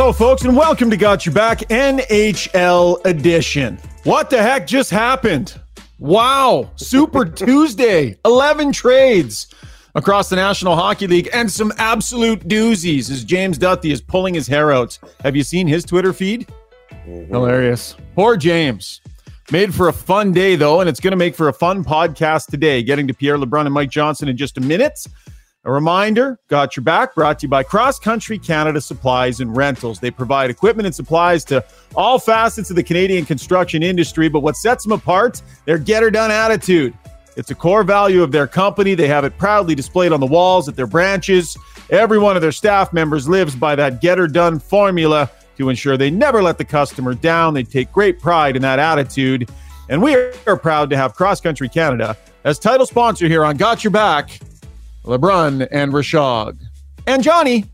Hello, folks, and welcome to Got Your Back NHL edition. What the heck just happened? Wow, Super Tuesday, 11 trades across the National Hockey League, and some absolute doozies as James Duthie is pulling his hair out. Have you seen his Twitter feed? Mm-hmm. Hilarious. Poor James. Made for a fun day, though, and it's going to make for a fun podcast today. Getting to Pierre LeBrun and Mike Johnson in just a minute. A reminder Got Your Back brought to you by Cross Country Canada Supplies and Rentals. They provide equipment and supplies to all facets of the Canadian construction industry, but what sets them apart? Their get her done attitude. It's a core value of their company. They have it proudly displayed on the walls at their branches. Every one of their staff members lives by that get her done formula to ensure they never let the customer down. They take great pride in that attitude. And we are proud to have Cross Country Canada as title sponsor here on Got Your Back. LeBrun and Rishaug and Johnny.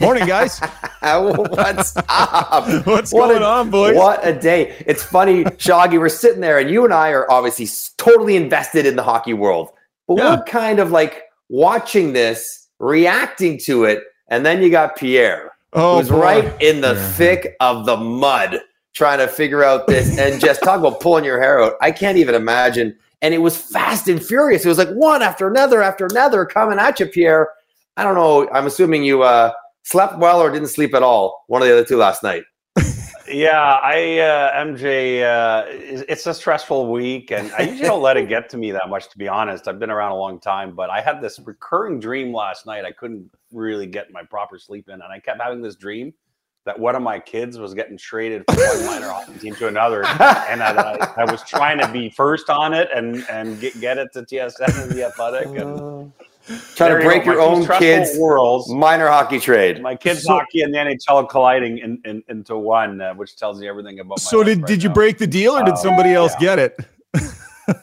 Morning, guys. What's up? What's what going a, on, boys? What a day. It's funny, Shoggy, we're sitting there and you and I are obviously totally invested in the hockey world, but yeah. we're kind of like watching this, reacting to it. And then you got Pierre, oh, who's boy. right in the yeah. thick of the mud trying to figure out this and just talk about pulling your hair out. I can't even imagine and it was fast and furious. It was like one after another after another coming at you, Pierre. I don't know. I'm assuming you uh, slept well or didn't sleep at all. One of the other two last night. yeah, I uh, MJ. Uh, it's a stressful week, and I usually don't let it get to me that much. To be honest, I've been around a long time, but I had this recurring dream last night. I couldn't really get my proper sleep in, and I kept having this dream that one of my kids was getting traded from one minor hockey team to another, and I, I, was trying to be first on it and and get, get it to TSN and the Athletic, and uh, trying to break your own kids' worlds minor hockey trade. My kids' so, hockey and the NHL colliding in, in, into one, uh, which tells you everything about. so did right did you now. break the deal, or did uh, somebody else yeah. get it?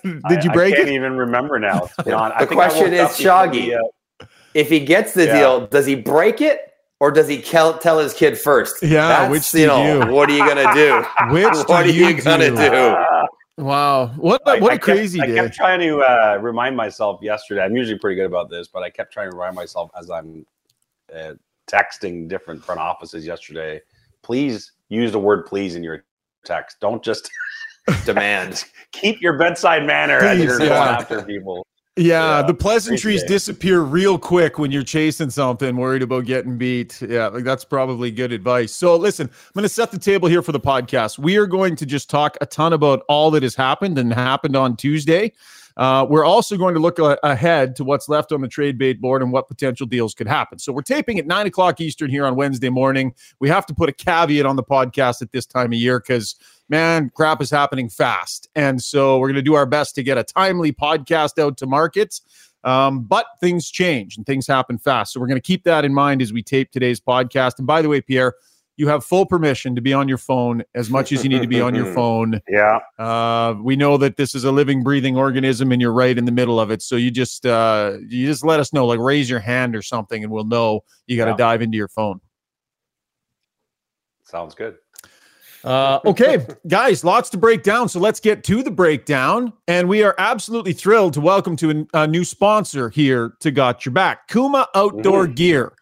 did you break I can't it? even remember now. the question is, Shoggy, uh, if he gets the yeah. deal, does he break it or does he tell, tell his kid first? Yeah, That's, which do you know, do? What are you gonna do? which what are you, you gonna do? Wow, what what I, a crazy kept, day! I kept trying to uh, remind myself yesterday. I'm usually pretty good about this, but I kept trying to remind myself as I'm uh, texting different front offices yesterday. Please use the word "please" in your text. Don't just demand. Keep your bedside manner Please, as you're yeah. going after people. Yeah, yeah, the pleasantries disappear real quick when you're chasing something, worried about getting beat. Yeah, like that's probably good advice. So, listen, I'm going to set the table here for the podcast. We are going to just talk a ton about all that has happened and happened on Tuesday. Uh, we're also going to look a- ahead to what's left on the trade bait board and what potential deals could happen. So, we're taping at nine o'clock Eastern here on Wednesday morning. We have to put a caveat on the podcast at this time of year because man, crap is happening fast. And so we're going to do our best to get a timely podcast out to markets. Um, but things change and things happen fast. So we're going to keep that in mind as we tape today's podcast. And by the way, Pierre, you have full permission to be on your phone as much as you need to be on your phone. Yeah. Uh, we know that this is a living, breathing organism, and you're right in the middle of it. So you just uh, you just let us know, like raise your hand or something, and we'll know you got to yeah. dive into your phone. Sounds good. Uh, okay, guys, lots to break down. So let's get to the breakdown. And we are absolutely thrilled to welcome to a, a new sponsor here to Got Your Back, Kuma Outdoor mm. Gear.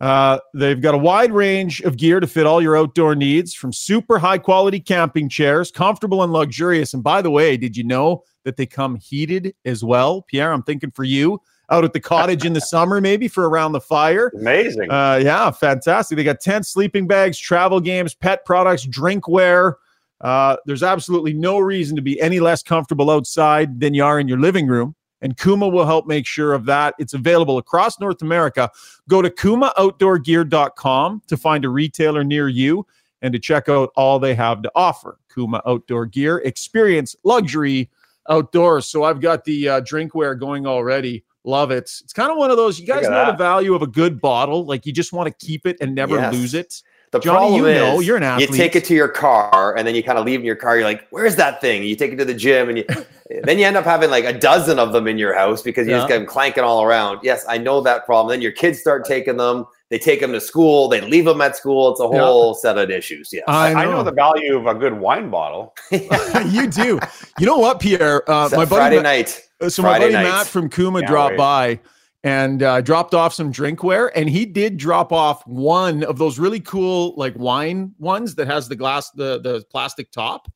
Uh, they've got a wide range of gear to fit all your outdoor needs, from super high quality camping chairs, comfortable and luxurious. And by the way, did you know that they come heated as well? Pierre, I'm thinking for you out at the cottage in the summer, maybe for around the fire. Amazing. Uh, yeah, fantastic. They got tents, sleeping bags, travel games, pet products, drinkware. Uh, there's absolutely no reason to be any less comfortable outside than you are in your living room. And Kuma will help make sure of that. It's available across North America. Go to kumaoutdoorgear.com to find a retailer near you and to check out all they have to offer. Kuma Outdoor Gear, experience luxury outdoors. So I've got the uh, drinkware going already. Love it. It's kind of one of those. You guys know that. the value of a good bottle. Like you just want to keep it and never yes. lose it. The Johnny, problem you is, know, you're an athlete. You take it to your car, and then you kind of leave in your car. You're like, "Where's that thing?" You take it to the gym, and you then you end up having like a dozen of them in your house because you yeah. just get them clanking all around. Yes, I know that problem. Then your kids start taking them. They take them to school. They leave them at school. It's a whole yeah. set of issues. Yes, I know. I know. the value of a good wine bottle. you do. You know what, Pierre? Uh, my buddy Friday night. So Friday my buddy night. Matt from Kuma Can't dropped wait. by and uh, dropped off some drinkware. And he did drop off one of those really cool like wine ones that has the glass, the the plastic top.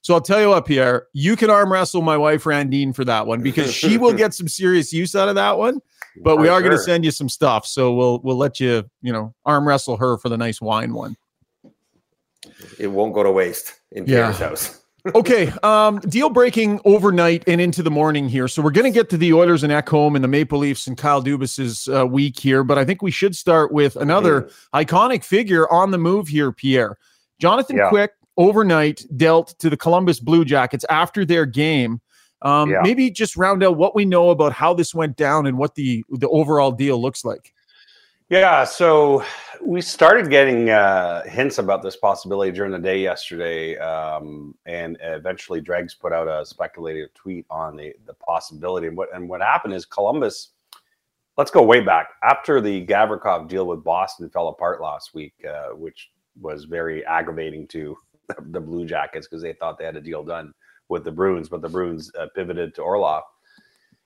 So I'll tell you what, Pierre, you can arm wrestle my wife Randine for that one because she will get some serious use out of that one. But we are sure. going to send you some stuff, so we'll we'll let you you know arm wrestle her for the nice wine one. It won't go to waste in Pierre's yeah. house. Okay, um, deal breaking overnight and into the morning here. So we're going to get to the Oilers and Ekholm and the Maple Leafs and Kyle Dubas's uh, week here, but I think we should start with another mm. iconic figure on the move here, Pierre. Jonathan yeah. Quick overnight dealt to the Columbus Blue Jackets after their game. Um, yeah. Maybe just round out what we know about how this went down and what the the overall deal looks like. Yeah, so we started getting uh, hints about this possibility during the day yesterday, um, and eventually Dregs put out a speculative tweet on the the possibility. And what and what happened is Columbus. Let's go way back after the Gavrikov deal with Boston fell apart last week, uh, which was very aggravating to the Blue Jackets because they thought they had a deal done with the Bruins, but the Bruins uh, pivoted to Orlov.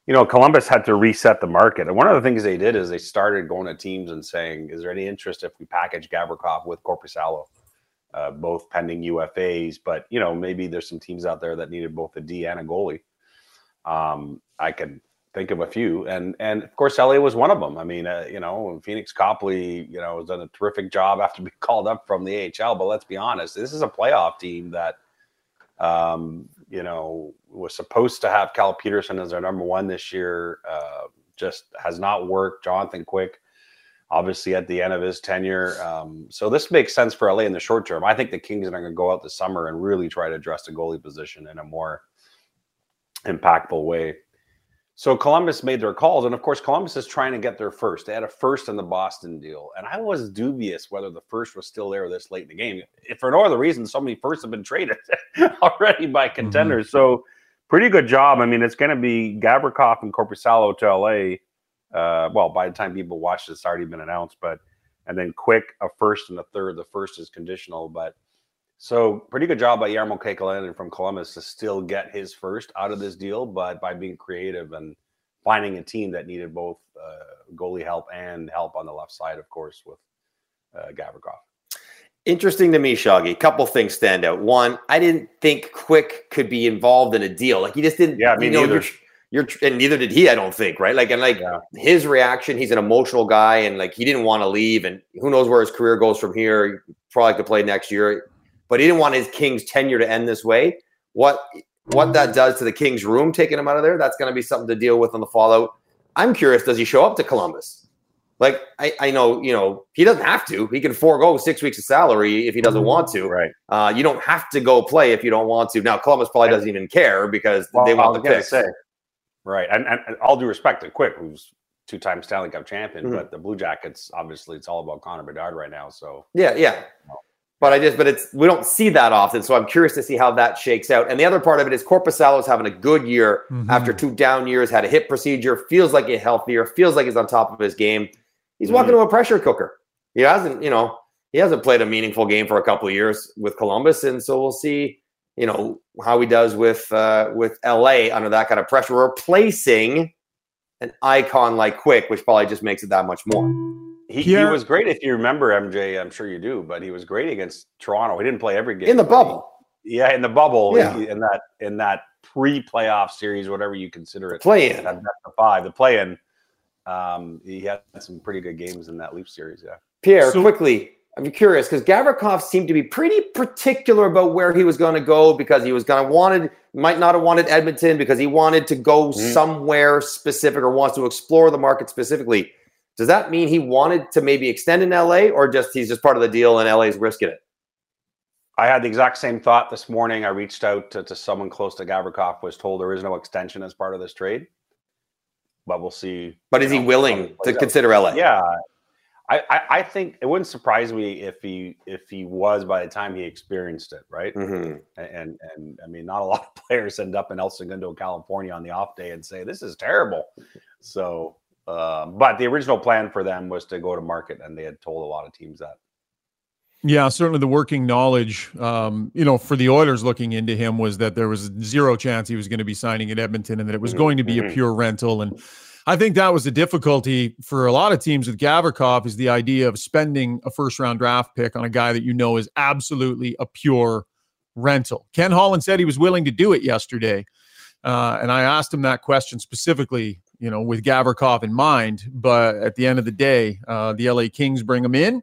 You know, Columbus had to reset the market. And one of the things they did is they started going to teams and saying, is there any interest if we package Gavrikov with Korpisalo? Uh, both pending UFAs, but you know maybe there's some teams out there that needed both a D and a goalie. Um, I can think of a few, and and of course LA was one of them. I mean, uh, you know, Pheonix Copley, you know, has done a terrific job after being called up from the AHL. But let's be honest, this is a playoff team that um, you know, was supposed to have Cal Petersen as their number one this year. Uh, just has not worked. Jonathan Quick, obviously at the end of his tenure. Um, so this makes sense for LA in the short term. I think the Kings are going to go out this summer and really try to address the goalie position in a more impactful way. So Columbus made their calls, and of course, Columbus is trying to get their first. They had a first in the Boston deal, and I was dubious whether the first was still there this late in the game. If for no other reason, so many firsts have been traded already by mm-hmm. contenders. Mm-hmm. So pretty good job. I mean, it's going to be Gavrikov and Korpisalo to LA. Uh, well, by the time people watch this, it's already been announced, but and then quick a first and a third. The first is conditional, but so pretty good job by Jarmo Kekalainen from Columbus to still get his first out of this deal, but by being creative and finding a team that needed both uh, goalie help and help on the left side, of course, with uh, Gavrikov. Interesting to me, Shoggy. A couple things stand out. One, I didn't think Quick could be involved in a deal. Like he just didn't. Yeah, me you know, neither. You're, you're, and neither did he. I don't think. Right. Like and like yeah. his reaction. He's an emotional guy, and like he didn't want to leave. And who knows where his career goes from here? Probably to play next year but he didn't want his Kings tenure to end this way. What what that does to the Kings room, taking him out of there, that's going to be something to deal with on the fallout. I'm curious, does he show up to Columbus? Like I, I know, you know, he doesn't have to. He can forego six weeks of salary if he doesn't want to. Right. Uh, you don't have to go play if you don't want to. Now Columbus probably doesn't even care because well, they want the picks. Say, right. And, and, and, all due respect to Quick, who's two-time Stanley Cup champion, mm-hmm. but the Blue Jackets, obviously, it's all about Connor Bedard right now. So yeah, yeah. You know. But I just, but it's we don't see that often, so I'm curious to see how that shakes out. And the other part of it is Corpus is having a good year mm-hmm. after two down years, had a hip procedure, feels like he's healthier, feels like he's on top of his game. He's mm-hmm. walking to a pressure cooker. He hasn't, you know, he hasn't played a meaningful game for a couple of years with Columbus, and so we'll see, you know, how he does with uh, with LA under that kind of pressure, replacing an icon like Quick, which probably just makes it that much more. He, he was great if you remember MJ. I'm sure you do, but he was great against Toronto. He didn't play every game in the bubble. He, yeah, in the bubble. Yeah. in that in that pre-playoff series, whatever you consider it. Play in the five, the play in. Um, he had some pretty good games in that Leaf series. Yeah. Pierre, so, quickly, I'm curious because Gavrikov seemed to be pretty particular about where he was going to go because he was going to wanted might not have wanted Edmonton because he wanted to go mm-hmm. somewhere specific or wants to explore the market specifically. Does that mean he wanted to maybe extend in LA or just he's just part of the deal and LA's risking it? I had the exact same thought this morning. I reached out to, to someone close to Gavrikov, was told there is no extension as part of this trade. But we'll see. But is know, he willing to consider LA? Yeah. I, I, I, think it wouldn't surprise me if he if he was by the time he experienced it, right? Mm-hmm. And and I mean, not a lot of players end up in El Segundo, California on the off day and say this is terrible. So uh, but the original plan for them was to go to market, and they had told a lot of teams that. Yeah, certainly the working knowledge, um, you know, for the Oilers looking into him was that there was zero chance he was going to be signing at Edmonton, and that it was mm-hmm. going to be a mm-hmm. pure rental. And I think that was the difficulty for a lot of teams with Gavrikov is the idea of spending a first round draft pick on a guy that you know is absolutely a pure rental. Ken Holland said he was willing to do it yesterday. Uh, and I asked him that question specifically, you know, with Gavrikov in mind. But at the end of the day, uh, the LA Kings bring him in.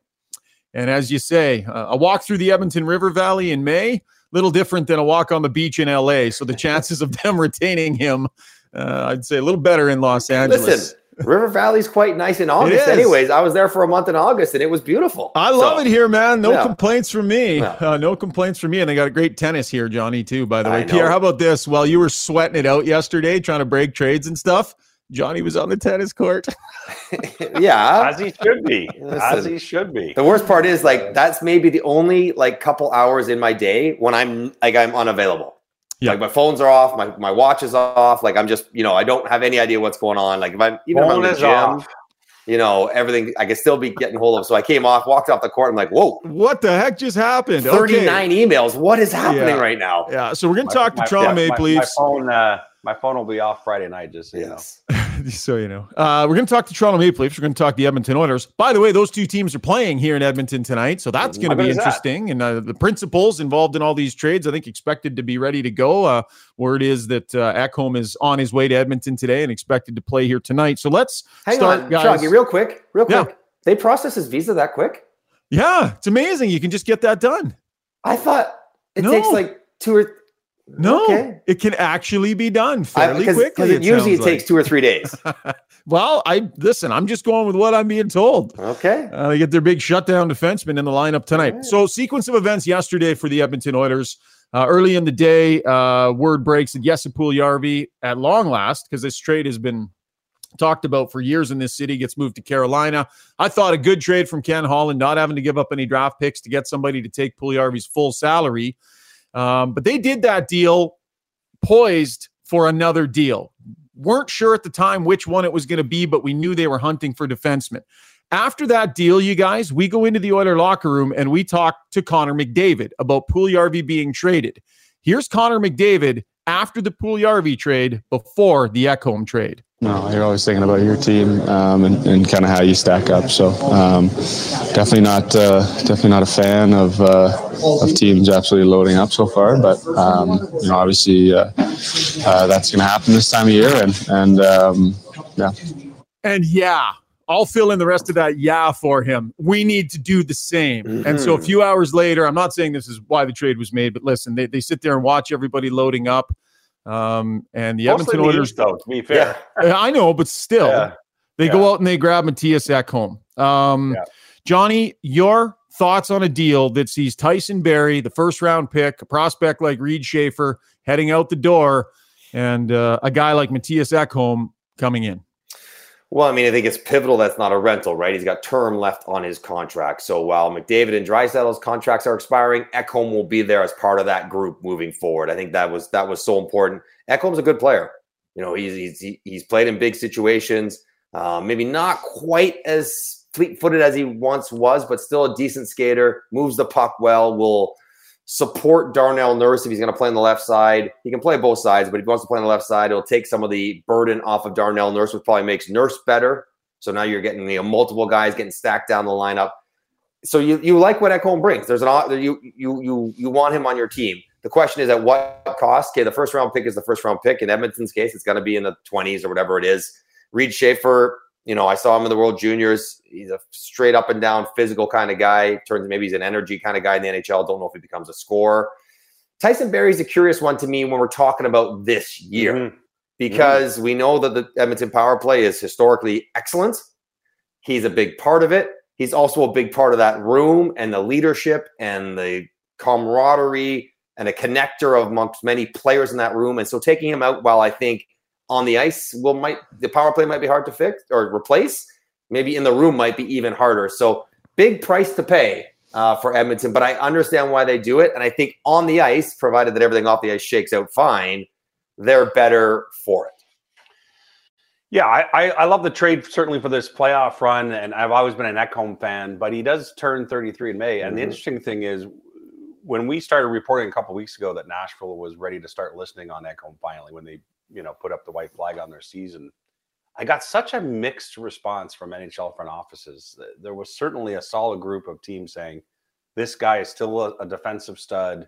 And as you say, uh, a walk through the Edmonton River Valley in May, little different than a walk on the beach in LA. So the chances of them retaining him, uh, I'd say a little better in Los Angeles. Listen, River Valley's quite nice in August. Anyways, I was there for a month in August and it was beautiful. I love so, it here, man. No yeah. complaints from me. No. Uh, no complaints from me. And they got a great tennis here, Johnny, too, by the way. Pierre, how about this? While you were sweating it out yesterday, trying to break trades and stuff, Johnny was on the tennis court. yeah. As he should be. Listen, As he should be. The worst part is like that's maybe the only like couple hours in my day when I'm like I'm unavailable. Yeah. Like my phones are off, my, my watch is off. Like I'm just, you know, I don't have any idea what's going on. Like if I'm even Phone if I'm in the gym, off. you know, everything I can still be getting hold of. So I came off, walked off the court. I'm like, whoa, what the heck just happened? 39 okay. emails. What is happening yeah. right now? Yeah. So we're gonna my, talk to Toronto Maple Leafs. My phone, uh, my phone will be off Friday night, just so yes. you know. so you know, uh, we're going to talk to Toronto Maple Leafs. We're going to talk the Edmonton Oilers. By the way, those two teams are playing here in Edmonton tonight, so that's going to be interesting. That? And uh, the principals involved in all these trades, I think, expected to be ready to go. Uh, word is that uh, is on his way to Edmonton today and expected to play here tonight. So let's hang start, on, guys. real quick, real quick. Yeah. They process his visa that quick? Yeah, it's amazing. You can just get that done. I thought it no. takes like two or no, okay. it can actually be done fairly I, quickly. Because it, it usually it takes two or three days. well, I listen. I'm just going with what I'm being told. Okay, uh, they get their big shutdown defenseman in the lineup tonight. Right. So, sequence of events yesterday for the Edmonton Oilers. Uh, early in the day, uh, word breaks that Jesse Yarvi, at long last, because this trade has been talked about for years in this city, gets moved to Carolina. I thought a good trade from Ken Holland, not having to give up any draft picks to get somebody to take Puljujarvi's full salary. Um, but they did that deal poised for another deal. Weren't sure at the time which one it was going to be, but we knew they were hunting for defensemen. After that deal, you guys, we go into the Oiler locker room and we talk to Connor McDavid about Puljujarvi being traded. Here's Connor McDavid after the Puljujarvi trade, before the Ekholm trade. No, you're always thinking about your team um, and, and kind of how you stack up. So um, definitely not uh, definitely not a fan of uh, of teams absolutely loading up so far. But um, you know, obviously uh, uh that's going to happen this time of year, and and um, yeah. And yeah, I'll fill in the rest of that yeah for him. We need to do the same. Mm-hmm. And so a few hours later, I'm not saying this is why the trade was made, but listen, they, they sit there and watch everybody loading up. Um, and the Mostly Edmonton Oilers, though, to be fair, yeah. I know, but still, yeah. they yeah. go out and they grab Mattias Ekholm. Um, Johnny, your thoughts on a deal that sees Tyson Barrie, the first round pick, a prospect like Reid Schaefer, heading out the door, and uh, a guy like Mattias Ekholm coming in? Well, I mean, I think it's pivotal that's not a rental, right? He's got term left on his contract. So while McDavid and Draisaitl's contracts are expiring, Ekholm will be there as part of that group moving forward. I think that was that was so important. Ekholm's a good player. You know, he's he's he's played in big situations. Uh, maybe not quite as fleet-footed as he once was, but still a decent skater. Moves the puck well. Will support Darnell Nurse if he's going to play on the left side. He can play both sides, but if he wants to play on the left side, it'll take some of the burden off of Darnell Nurse, which probably makes Nurse better. So now you're getting you know, multiple guys getting stacked down the lineup. So you you like what Ekholm brings. There's an you you you you want him on your team. The question is at what cost? Okay, the first round pick is the first round pick. In Edmonton's case, it's going to be in the 20s or whatever it is. Reid Schaefer, you know, I saw him in the World Juniors. He's a straight up and down physical kind of guy. Turns maybe he's an energy kind of guy in the NHL. Don't know if he becomes a scorer. Tyson Barrie's a curious one to me when we're talking about this year mm-hmm. because mm-hmm. we know that the Edmonton power play is historically excellent. He's a big part of it. He's also a big part of that room and the leadership and the camaraderie and a connector amongst many players in that room. And so taking him out while I think – on the ice will might the power play might be hard to fix or replace. Maybe in the room might be even harder. So big price to pay uh, for Edmonton, but I understand why they do it, and I think on the ice, provided that everything off the ice shakes out fine, they're better for it. Yeah, I, I, I, love the trade certainly for this playoff run, and I've always been an Ekholm fan. But he does turn 33 in May, and mm-hmm. the interesting thing is, when we started reporting a couple weeks ago that Nashville was ready to start listening on Ekholm finally, when they you know put up the white flag on their season. I got such a mixed response from NHL front offices. There was certainly a solid group of teams saying, this guy is still a, a defensive stud.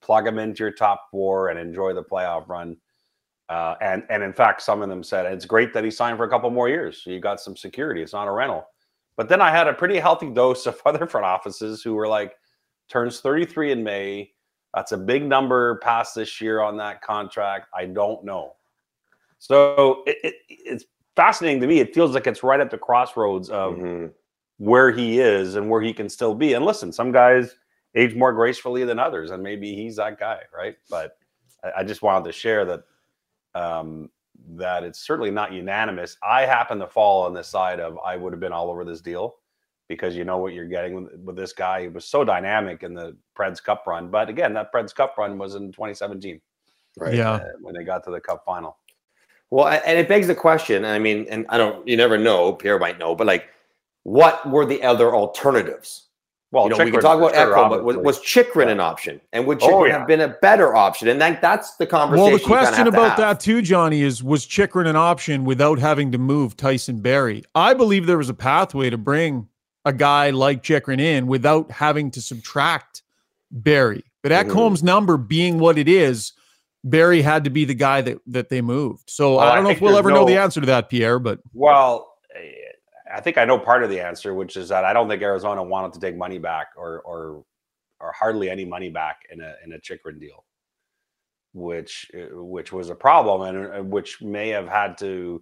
Plug him into your top four and enjoy the playoff run. Uh, and and in fact, some of them said it's great that he signed for a couple more years. You got some security. It's not a rental. But then I had a pretty healthy dose of other front offices who were like, turns 33 in May. That's a big number past this year on that contract. I don't know. So it, it, it's fascinating to me. It feels like it's right at the crossroads of mm-hmm. where he is and where he can still be. And listen, some guys age more gracefully than others, and maybe he's that guy, right? But I, I just wanted to share that um, that it's certainly not unanimous. I happen to fall on the side of I would have been all over this deal because you know what you're getting with, with this guy. He was so dynamic in the Preds Cup run, but again, that Preds Cup run was in 2017, right? Yeah, uh, when they got to the Cup final. Well, and it begs the question. I mean, and I don't, you never know. Pierre might know, but like, what were the other alternatives? Well, you know, we can talk about Ekholm, but was, was Chychrun an option? And would Chychrun oh, yeah. have been a better option? And that, that's the conversation. Well, the question about that too, Johnny, is was Chychrun an option without having to move Tyson Barrie? I believe there was a pathway to bring a guy like Chychrun in without having to subtract Barrie. But Ekholm's mm-hmm. number being what it is, Barrie had to be the guy that that they moved. So well, I don't I know if we'll ever no, know the answer to that, Pierre. But well, eh, I think I know part of the answer, which is that I don't think Arizona wanted to take money back or or or hardly any money back in a in a Chychrun deal, which eh, which was a problem and eh, which may have had to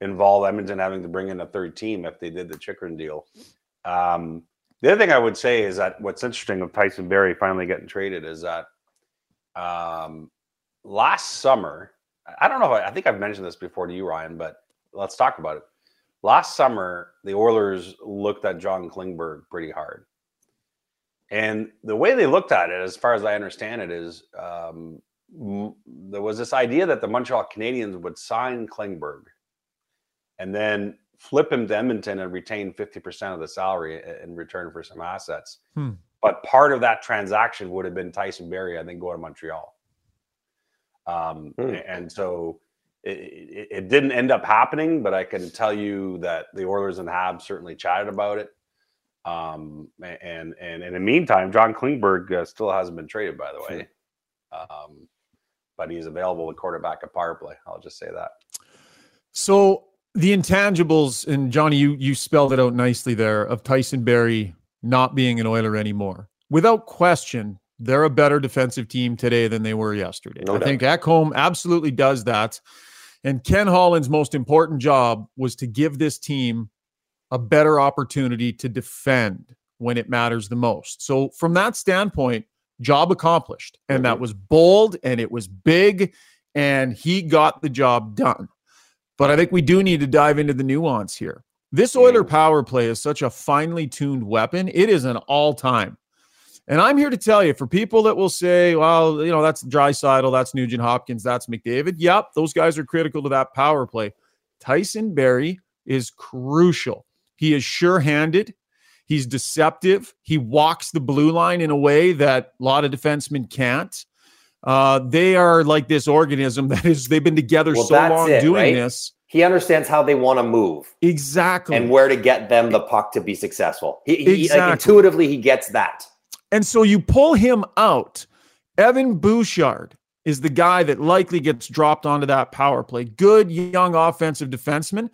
involve Edmonton having to bring in a third team if they did the Chychrun deal. Um, the other thing I would say is that what's interesting of Tyson Barrie finally getting traded is that um, last summer, I don't know. I think I've mentioned this before to you, Ryan, but let's talk about it. Last summer, the Oilers looked at John Klingberg pretty hard. And the way they looked at it, as far as I understand it, is um, there was this idea that the Montreal Canadiens would sign Klingberg and then flip him to Edmonton and retain 50% of the salary in return for some assets. Hmm. But part of that transaction would have been Tyson Barrie, I think, going to Montreal. Um, hmm. And so it, it, it, didn't end up happening, but I can tell you that the Oilers and Habs certainly chatted about it. Um, and, and, and in the meantime, John Klingberg uh, still hasn't been traded, by the way. Um, but he's available at quarterback at power play. I'll just say that. So the intangibles, and Johnny, you you spelled it out nicely there of Tyson Barrie not being an Oiler anymore. Without question, they're a better defensive team today than they were yesterday. No I doubt. think Ekholm absolutely does that. And Ken Holland's most important job was to give this team a better opportunity to defend when it matters the most. So, from that standpoint, job accomplished. And mm-hmm. that was bold and it was big, and he got the job done. But I think we do need to dive into the nuance here. This Oiler power play is such a finely tuned weapon. It is an all time and I'm here to tell you for people that will say, well, you know, that's Draisaitl, that's Nugent Hopkins, that's McDavid. Yep, those guys are critical to that power play. Tyson Barrie is crucial. He is sure handed. He's deceptive. He walks the blue line in a way that a lot of defensemen can't. Uh, they are like this organism that is, they've been together well, so long it, doing right? this. He understands how they want to move. Exactly. And where to get them the puck to be successful. He, he exactly. like, intuitively, he gets that. And so you pull him out. Evan Bouchard is the guy that likely gets dropped onto that power play. Good young offensive defenseman,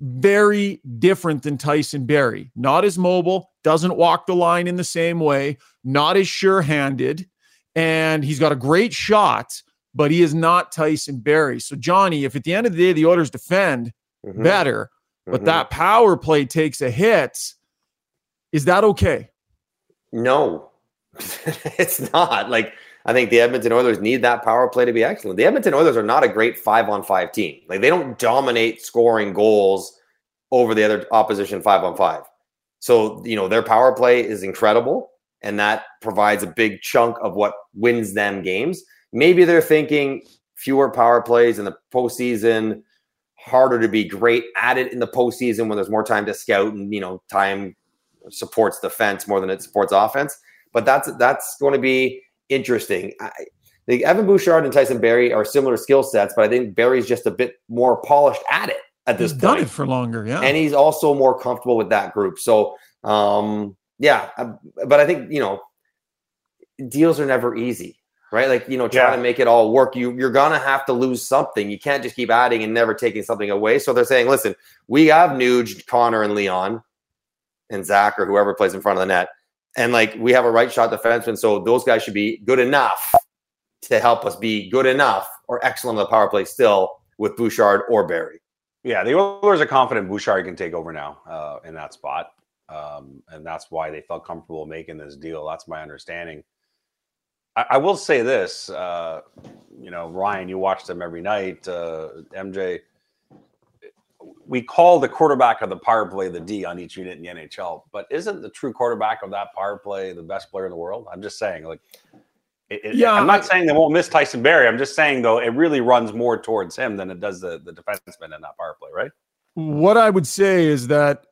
very different than Tyson Barrie. Not as mobile, doesn't walk the line in the same way, not as sure handed, and he's got a great shot, but he is not Tyson Barrie. So, Johnny, if at the end of the day the Oilers defend mm-hmm. better, but mm-hmm. that power play takes a hit, is that okay? No, it's not. Like I think the Edmonton Oilers need that power play to be excellent. The Edmonton Oilers are not a great five on five team. Like they don't dominate scoring goals over the other opposition five on five. So, you know, their power play is incredible and that provides a big chunk of what wins them games. Maybe they're thinking fewer power plays in the postseason, harder to be great at it in the postseason when there's more time to scout and, you know, time supports defense more than it supports offense. But that's that's going to be interesting. I, think Evan Bouchard and Tyson Barrie are similar skill sets, but I think Barrie's just a bit more polished at it. at this He's point. done it for longer. Yeah. and he's also more comfortable with that group. So, um, yeah, uh, but I think you know, deals are never easy, right? Like you know, trying Yeah. to make it all work, you you're gonna have to lose something. You can't just keep adding and never taking something away. So they're saying, listen, we have Nuge, Connor, and Leon, and Zach or whoever plays in front of the net, and like we have a right shot defenseman, so those guys should be good enough to help us be good enough or excellent on the power play still with Bouchard or Barrie. Yeah, the Oilers are confident Bouchard can take over now uh, in that spot, um, and that's why they felt comfortable making this deal. That's my understanding. I, I will say this, uh, you know, Ryan, you watch them every night. Uh, MJ, we call the quarterback of the power play the D on each unit in the NHL, but isn't the true quarterback of that power play the best player in the world? I'm just saying, like. It, it- Yeah, I'm not I- saying they won't miss Tyson Barrie. I'm just saying though it really runs more towards him than it does the the defenseman in that power play, right? What I would say is that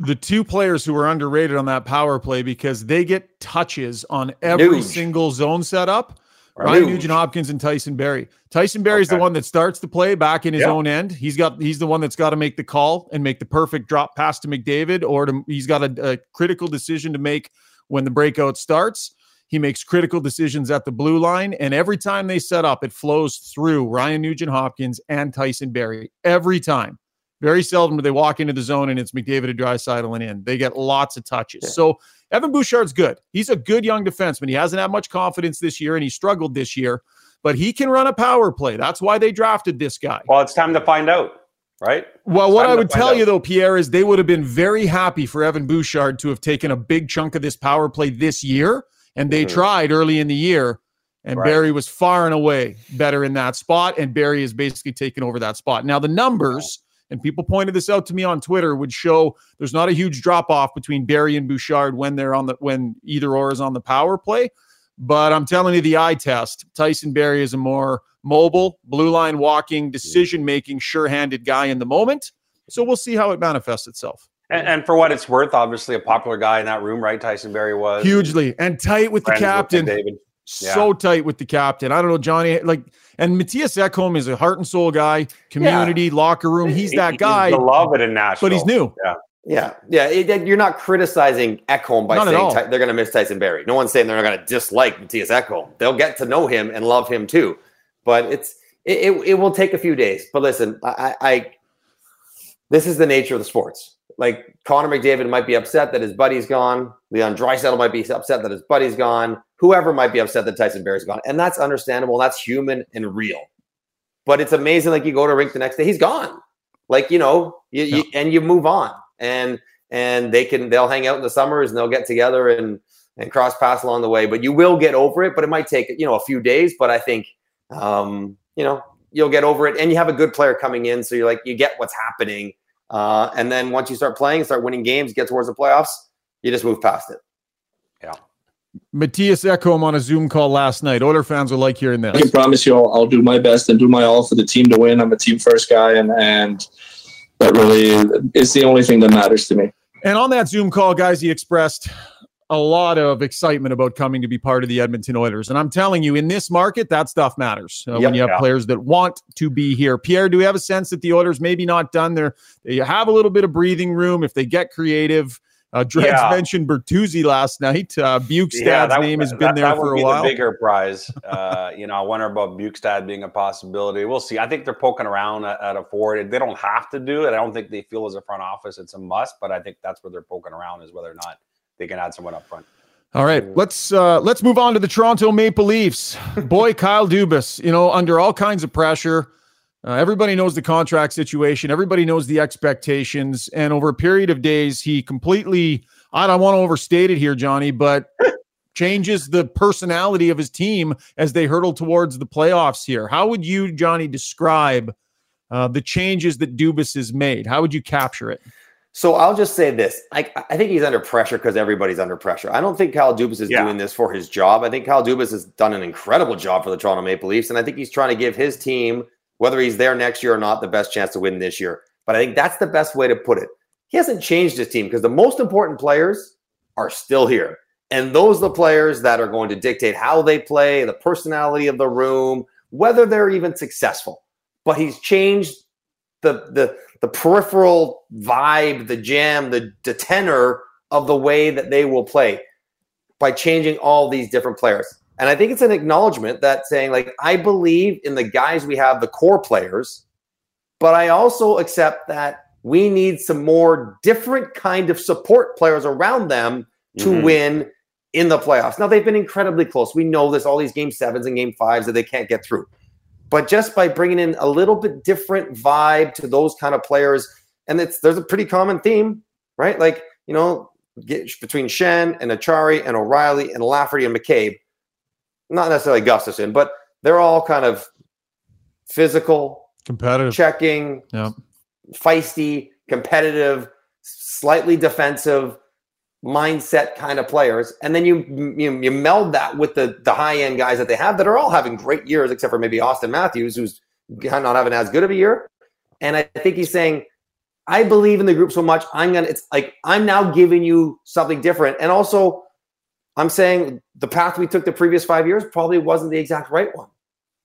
the two players who are underrated on that power play because they get touches on every Nuge. single zone setup. Ryan Nuge. Nugent Hopkins and Tyson Barrie. Tyson Barrie's the one that starts the play back in his Yeah. own end. He's got he's the one that's got to make the call and make the perfect drop pass to McDavid, or to, he's got a, a critical decision to make when the breakout starts. He makes critical decisions at the blue line, and every time they set up, it flows through Ryan Nugent Hopkins and Tyson Barrie. Every time. Very seldom do they walk into the zone and it's McDavid and Draisaitl and in. They get lots of touches. Yeah. So Evan Bouchard's good. He's a good young defenseman. He hasn't had much confidence this year and he struggled this year, but he can run a power play. That's why they drafted this guy. Well, it's time to find out, right? Well, It's what I would tell out. you though, Pierre, is they would have been very happy for Evan Bouchard to have taken a big chunk of this power play this year. And they Mhm. tried early in the year, and Right. Barrie was far and away better in that spot. And Barrie has basically taken over that spot. Now, the numbers, and people pointed this out to me on Twitter, would show there's not a huge drop off between Barrie and Bouchard when they're on the when either or is on the power play. But I'm telling you, the eye test, Tyson Barrie is a more mobile, blue line walking, decision making, sure handed guy in the moment. So we'll see how it manifests itself. And, and for what it's worth, obviously a popular guy in that room, right? Tyson Barrie was Hugely and tight with the Friends with captain. David. So tight with the captain. I don't know, Johnny. Like, and Mattias Ekholm is a heart and soul guy, community, locker room. He's He- that guy, beloved in Nashville, but he's new. Yeah, yeah. it- it- you're not criticizing Ekholm by Not saying. Ty- they're going to miss Tyson Barrie. No one's saying they're not going to dislike Mattias Ekholm. They'll get to know him and love him too. But it's it, it, it will take a few days. But listen, I, I, I this is the nature of the sports. Like Connor McDavid might be upset that his buddy's gone. Leon Draisaitl might be upset that his buddy's gone. Whoever might be upset that Tyson Barrie's gone, and that's understandable. That's human and real. But it's amazing. Like you go to rink the next day, he's gone. Like you know, you, you, and you move on, and and they can they'll hang out in the summers and they'll get together and and cross paths along the way. But you will get over it. But it might take you know a few days. But I think um, you know you'll get over it, and you have a good player coming in, so you're like you get what's happening. Uh, and then once you start playing, start winning games, get towards the playoffs, you just move past it. Mattias Ekholm on a Zoom call last night. Oiler fans will like hearing I can promise you, I'll, I'll do my best and do my all for the team to win. I'm a team first guy, and and that really is the only thing that matters to me. And on that Zoom call, guys, he expressed a lot of excitement about coming to be part of the Edmonton Oilers. And I'm telling you, in this market, that stuff matters uh, when you have Yeah. players that want to be here. Pierre, do we have a sense that the Oilers maybe not done there? They have a little bit of breathing room if they get creative. Uh, Dregs Yeah. mentioned Bertuzzi last night. Uh, Bjugstad's name has been there that for a while. Bigger prize. Uh, you know, I wonder about Bjugstad being a possibility. We'll see. I think they're poking around at, at a forward. They don't have to do it. I don't think they feel as a front office it's a must, but I think that's where they're poking around is whether or not they can add someone up front. All right, let's uh, let's move on to the Toronto Maple Leafs. Boy, Kyle Dubas, you know, under all kinds of pressure. Uh, everybody knows the contract situation. Everybody knows the expectations. And over a period of days, he completely, I don't want to overstate it here, Johnny, but changes the personality of his team as they hurtle towards the playoffs here. How would you, Johnny, describe uh, the changes that Dubas has made? How would you capture it? So I'll just say this: I, I think he's under pressure because everybody's under pressure. I don't think Kyle Dubas is Yeah. doing this for his job. I think Kyle Dubas has done an incredible job for the Toronto Maple Leafs, and I think he's trying to give his team, whether he's there next year or not, the best chance to win this year. But I think that's the best way to put it. He hasn't changed his team because the most important players are still here, and those are the players that are going to dictate how they play, the personality of the room, whether they're even successful. But he's changed the the the peripheral vibe, the jam, the, the tenor of the way that they will play by changing all these different players. And I think it's an acknowledgement that saying, like, I believe in the guys we have, the core players, but I also accept that we need some more different kind of support players around them to mm-hmm. win in the playoffs. Now they've been incredibly close. We know this, all these game sevens and game fives that they can't get through. But just by bringing in a little bit different vibe to those kind of players, and it's there's a pretty common theme, right? Like, you know, get, between Schenn and Acciari and O'Reilly and Lafferty and McCabe, not necessarily Gustafsson, but they're all kind of physical, competitive, checking, yep. feisty, competitive, slightly defensive mindset kind of players. And then you, you, you meld that with the, the high end guys that they have that are all having great years, except for maybe Austin Matthews, who's not having as good of a year. And I think he's saying, I believe in the group so much. I'm gonna. It's like I'm now giving you something different, and also I'm saying the path we took the previous five years probably wasn't the exact right one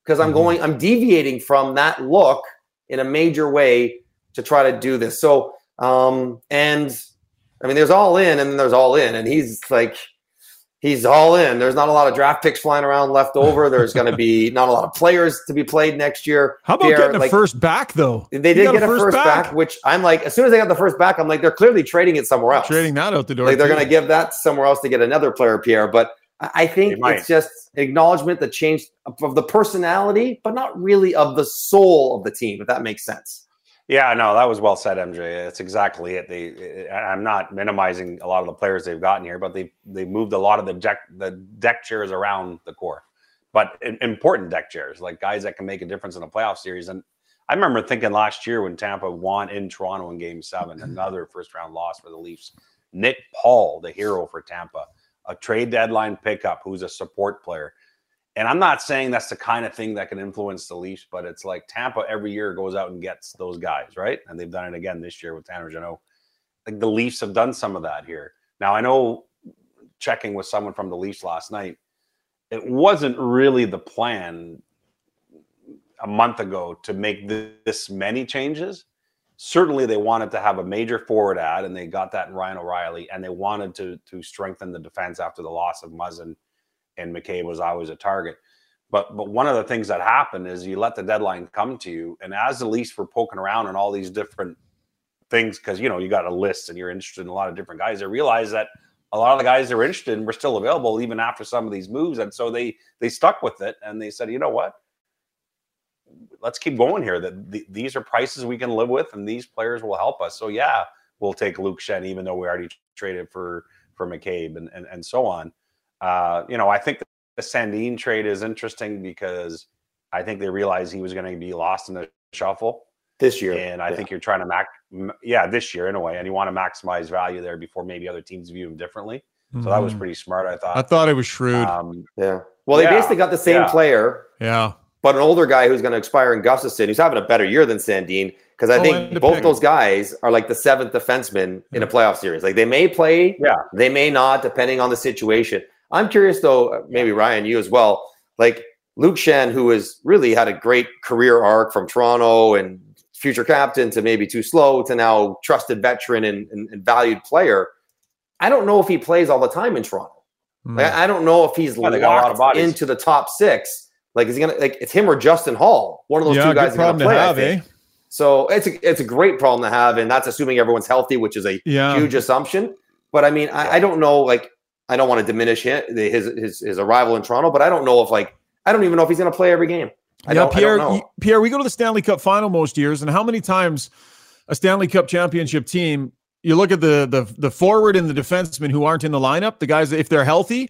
because I'm mm-hmm. going. I'm deviating from that look in a major way to try to do this. So, um, and I mean, there's all in, and then there's all in, and he's like he's all in. There's not a lot of draft picks flying around left over. There's going to be not a lot of players to be played next year. How about Pierre, getting a like, first back though? They did get a first, first back. back. which I'm like, as soon as they got the first back, I'm like, they're clearly trading it somewhere else. Trading that out the door. Like they're going to give that somewhere else to get another player, Pierre. But I think it's just acknowledgement that changed of the personality, but not really of the soul of the team. If that makes sense. Yeah, no, that was well said, MJ. It's exactly it. They, I'm not minimizing a lot of the players they've gotten here, but they they moved a lot of the deck the deck chairs around the core, but important deck chairs, like guys that can make a difference in a playoff series. And I remember thinking last year when Tampa won in Toronto in Game Seven, mm-hmm. another first round loss for the Leafs. Nick Paul, the hero for Tampa, a trade deadline pickup, who's a support player. And I'm not saying that's the kind of thing that can influence the Leafs, but it's like Tampa every year goes out and gets those guys, right? And they've done it again this year with Tanner Jeannot. Like the Leafs have done some of that here. Now I know checking with someone from the Leafs last night, it wasn't really the plan a month ago to make this many changes. Certainly, they wanted to have a major forward ad, and they got that in Ryan O'Reilly, and they wanted to to strengthen the defense after the loss of Muzzin and McCabe was always a target. But but one of the things that happened is you let the deadline come to you, and as the Leafs were poking around and all these different things, because you know you got a list and you're interested in a lot of different guys, they realized that a lot of the guys they're interested in were still available even after some of these moves, and so they they stuck with it and they said, you know what, let's keep going here. That the, these are prices we can live with, and these players will help us. So yeah, we'll take Luke Schenn, even though we already traded for for McCabe and and, and so on. Uh, you know, I think the Sandin trade is interesting because I think they realized he was going to be lost in the shuffle this year. And I yeah. think you're trying to max, yeah, this year in a way, and you want to maximize value there before maybe other teams view him differently. Mm-hmm. So that was mm-hmm. pretty smart, I thought. I thought it was shrewd. Um, yeah. Well, they yeah, basically got the same yeah. player. Yeah. But an older guy who's going to expire in Gustafsson, who's having a better year than Sandin, because I oh, think both those guys are like the seventh defenseman in a playoff series. Like they may play, yeah, they may not, depending on the situation. I'm curious though, uh, maybe Ryan, you as well. Like Luke Schenn, who has really had a great career arc from Toronto and future captain to maybe too slow to now trusted veteran and, and, and valued player. I don't know if he plays all the time in Toronto. Mm. Like, I don't know if he's yeah, locked into the top six. Like, is he gonna like it's him or Justin Holl? One of those yeah, two guys are gonna play. Have, eh? So it's a it's a great problem to have, and that's assuming everyone's healthy, which is a yeah. huge assumption. But I mean, I, I don't know. Like, I don't want to diminish his, his his arrival in Toronto, but I don't know if like I don't even know if he's going to play every game. I yeah, Pierre. Pierre, we go to the Stanley Cup final most years, and how many times a Stanley Cup championship team? You look at the the the forward and the defensemen who aren't in the lineup. The guys, if they're healthy,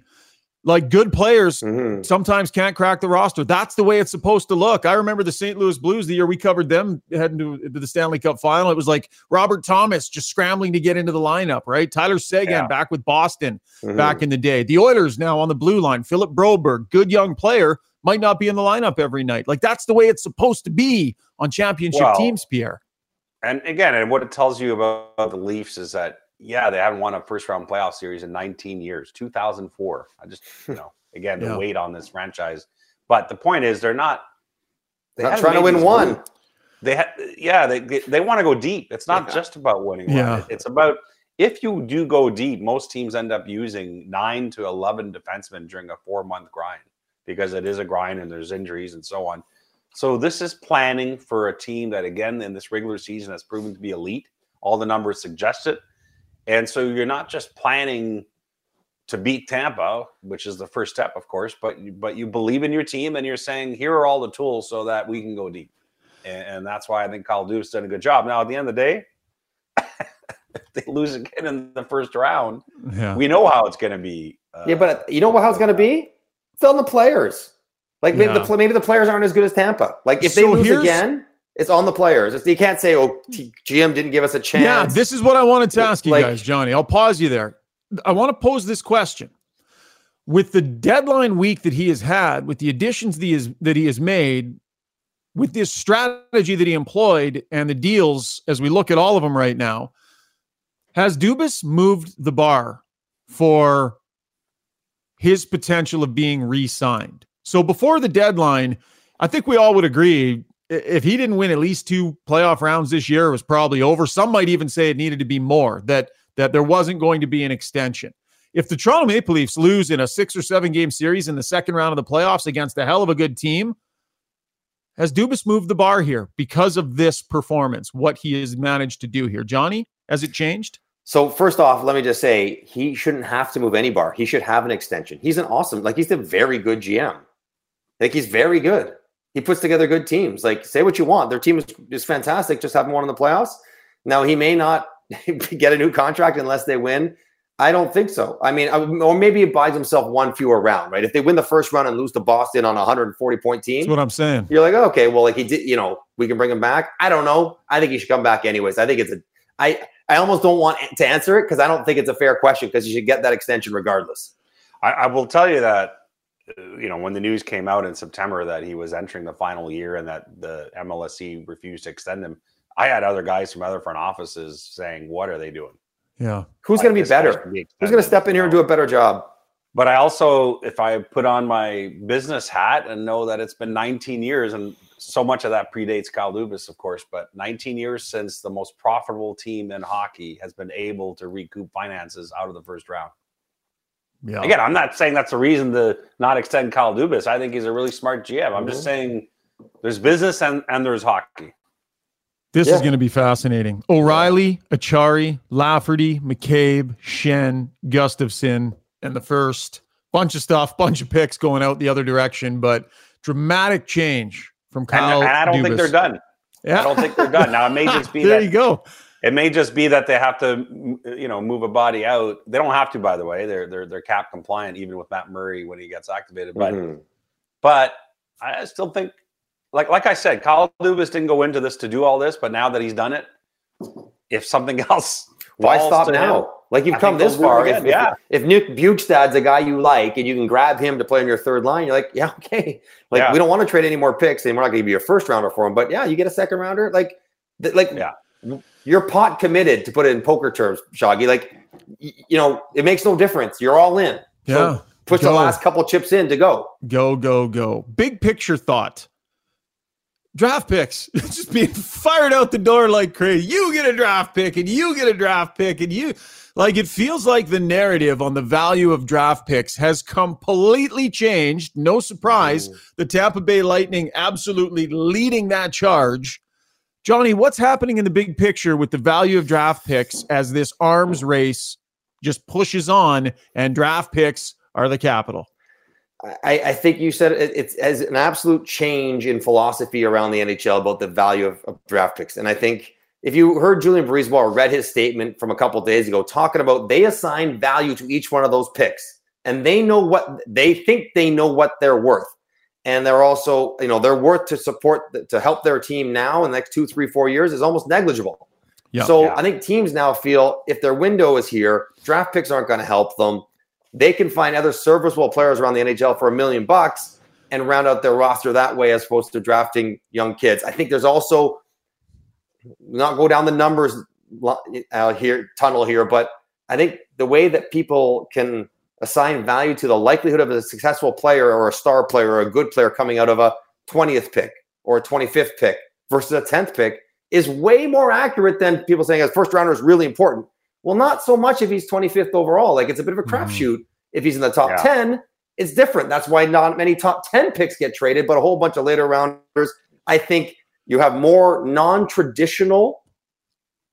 like good players mm-hmm. sometimes can't crack the roster. That's the way it's supposed to look. I remember the St. Louis Blues the year we covered them heading to, to the Stanley Cup final. It was like Robert Thomas just scrambling to get into the lineup, right? Tyler Seguin yeah. back with Boston mm-hmm. back in the day. The Oilers now on the blue line. Philip Broberg, good young player, might not be in the lineup every night. Like that's the way it's supposed to be on championship well, teams, Pierre. And again, and what it tells you about the Leafs is that yeah, they haven't won a first round playoff series in 19 years, 2004. I just, you know, again, the yeah. weight on this franchise. But the point is, they're not. They're not trying to win one. They ha- yeah, they they, they want to go deep. It's not Yeah. just about winning. Yeah. Yeah. It's about if you do go deep, most teams end up using nine to eleven defensemen during a four month grind because it is a grind and there's injuries and so on. So this is planning for a team that again in this regular season has proven to be elite. All the numbers suggest it. And so you're not just planning to beat Tampa, which is the first step, of course, but you, but you believe in your team and you're saying, here are all the tools so that we can go deep. And, and that's why I think Kyle Dubas done a good job. Now, at the end of the day, if they lose again in the first round, Yeah. we know how it's going to be. Uh, Yeah, but you know what? How it's going to be? It's on the players. Like maybe Yeah. the maybe the players aren't as good as Tampa. Like if they lose again, it's on the players. It's, you can't say, "Oh, T- GM didn't give us a chance." Yeah, this is what I wanted to ask you Like- guys, Johnny. I'll pause you there. I want to pose this question. With the deadline week that he has had, with the additions that he has, that he has made, with this strategy that he employed and the deals as we look at all of them right now, has Dubas moved the bar for his potential of being re-signed? So before the deadline, I think we all would agree if he didn't win at least two playoff rounds this year, it was probably over. Some might even say it needed to be more, that that there wasn't going to be an extension. If the Toronto Maple Leafs lose in a six or seven game series in the second round of the playoffs against a hell of a good team, has Dubas moved the bar here because of this performance, what he has managed to do here? Johnny, has it changed? So first off, let me just say he shouldn't have to move any bar. He should have an extension. He's an awesome, like he's a very good GM. Like he's very good. He puts together good teams. Like say what you want, their team is, is fantastic. Just haven't won in the playoffs. Now he may not get a new contract unless they win. I don't think so. I mean, I- or maybe he buys himself one fewer round, right? If they win the first round and lose to Boston on a 140 point team, That's what I'm saying. you're like, okay, well, like he did, you know, we can bring him back. I don't know. I think he should come back anyways. I think it's a, I, I almost don't want to answer it because I don't think it's a fair question because you should get that extension regardless. I, I will tell you that you know when the news came out in September that he was entering the final year and that the MLSE refused to extend him. I had other guys from other front offices saying, "What are they doing? Yeah. Who's Like, going to be better? be Who's going to step in here and do a better job? But I also, if I put on my business hat and know that it's been 19 years, and so much of that predates Kyle Dubas, of course, but 19 years since the most profitable team in hockey has been able to recoup finances out of the first round. Yeah. Again, I'm not saying that's a reason to not extend Kyle Dubas. I think he's a really smart GM. I'm just saying there's business and, and there's hockey. This is going to be fascinating. O'Reilly, Acciari, Lafferty, McCabe, Schenn, Gustafsson, and the first bunch of stuff, bunch of picks going out the other direction, but dramatic change from And, Kyle. and I don't think they're done. Yeah. I don't think they're done. Now it may just be there that you go. It may just be that they have to, you know, move a body out. They don't have to, by the way. They're they're they're cap compliant even with Matt Murray when he gets activated. But Mhm. but I still think, like like I said, Kyle Dubas didn't go into this to do all this, but now that he's done it, if something else, Why stop to now? him- Like you've I come this they'll do it far. If, yeah. if, if Nick Bjugstad's a guy you like and you can grab him to play on your third line, you're like, yeah, okay. Like Yeah. we don't want to trade any more picks, and we're not going to be your first rounder for him. But yeah, you get a second rounder. Like, th- like Yeah. You're pot committed to put it in poker terms, Shaggy. Like, you know, it makes no difference. You're all in. Yeah. So push the last couple chips in to go. Go, go, go. Big picture thought. Draft picks just being fired out the door like crazy. You get a draft pick and you get a draft pick and you like it feels like the narrative on the value of draft picks has completely changed. No surprise. The Tampa Bay Lightning absolutely leading that charge. Johnny, what's happening in the big picture with the value of draft picks as this arms race just pushes on and draft picks are the capital? I, I think you said it, it's as an absolute change in philosophy around the NHL about the value of, of draft picks. And I think if you heard Julien or read his statement from a couple days ago, talking about they assign value to each one of those picks, and they know what they think they know what they're worth, and they're also you know they're worth to support to help their team now in the next two, three, four years is almost negligible. Yeah. so Yeah. I think teams now feel if their window is here, draft picks aren't going to help them they can find other serviceable players around the NHL for a million bucks and round out their roster that way as opposed to drafting young kids. I think there's also not go down the numbers uh, here tunnel here, but I think the way that people can assign value to the likelihood of a successful player or a star player or a good player coming out of a 20th pick or a 25th pick versus a 10th pick is way more accurate than people saying a first rounder is really important. Well, not so much if he's 25th overall. Like it's a bit of a crapshoot. Mm-hmm. If he's in the top yeah. 10, it's different. That's why not many top 10 picks get traded, but a whole bunch of later rounders. I think you have more non traditional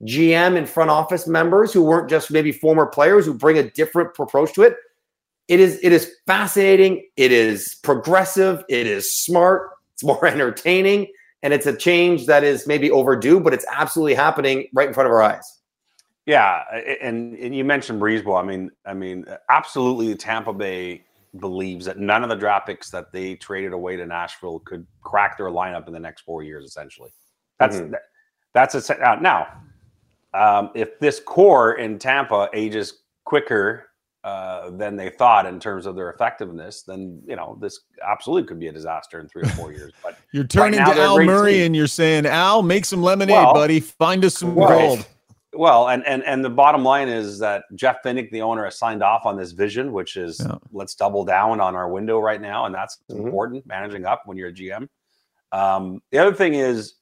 GM and front office members who weren't just maybe former players who bring a different approach to it. It is it is fascinating. It is progressive. It is smart. It's more entertaining, and it's a change that is maybe overdue, but it's absolutely happening right in front of our eyes. Yeah, and, and you mentioned Brisebois. I mean, I mean, absolutely, Tampa Bay believes that none of the draft picks that they traded away to Nashville could crack their lineup in the next four years. Essentially, that's mm-hmm. that, that's a uh, now. Um, if this core in Tampa ages quicker uh, than they thought in terms of their effectiveness, then you know this absolutely could be a disaster in three or four years. But you're turning right to Al Murray team. and you're saying, Al, make some lemonade, well, buddy. Find us some well, gold. Well, and and and the bottom line is that Jeff Vinik, the owner, has signed off on this vision, which is yeah. let's double down on our window right now, and that's mm-hmm. important. Managing up when you're a GM. Um, the other thing is,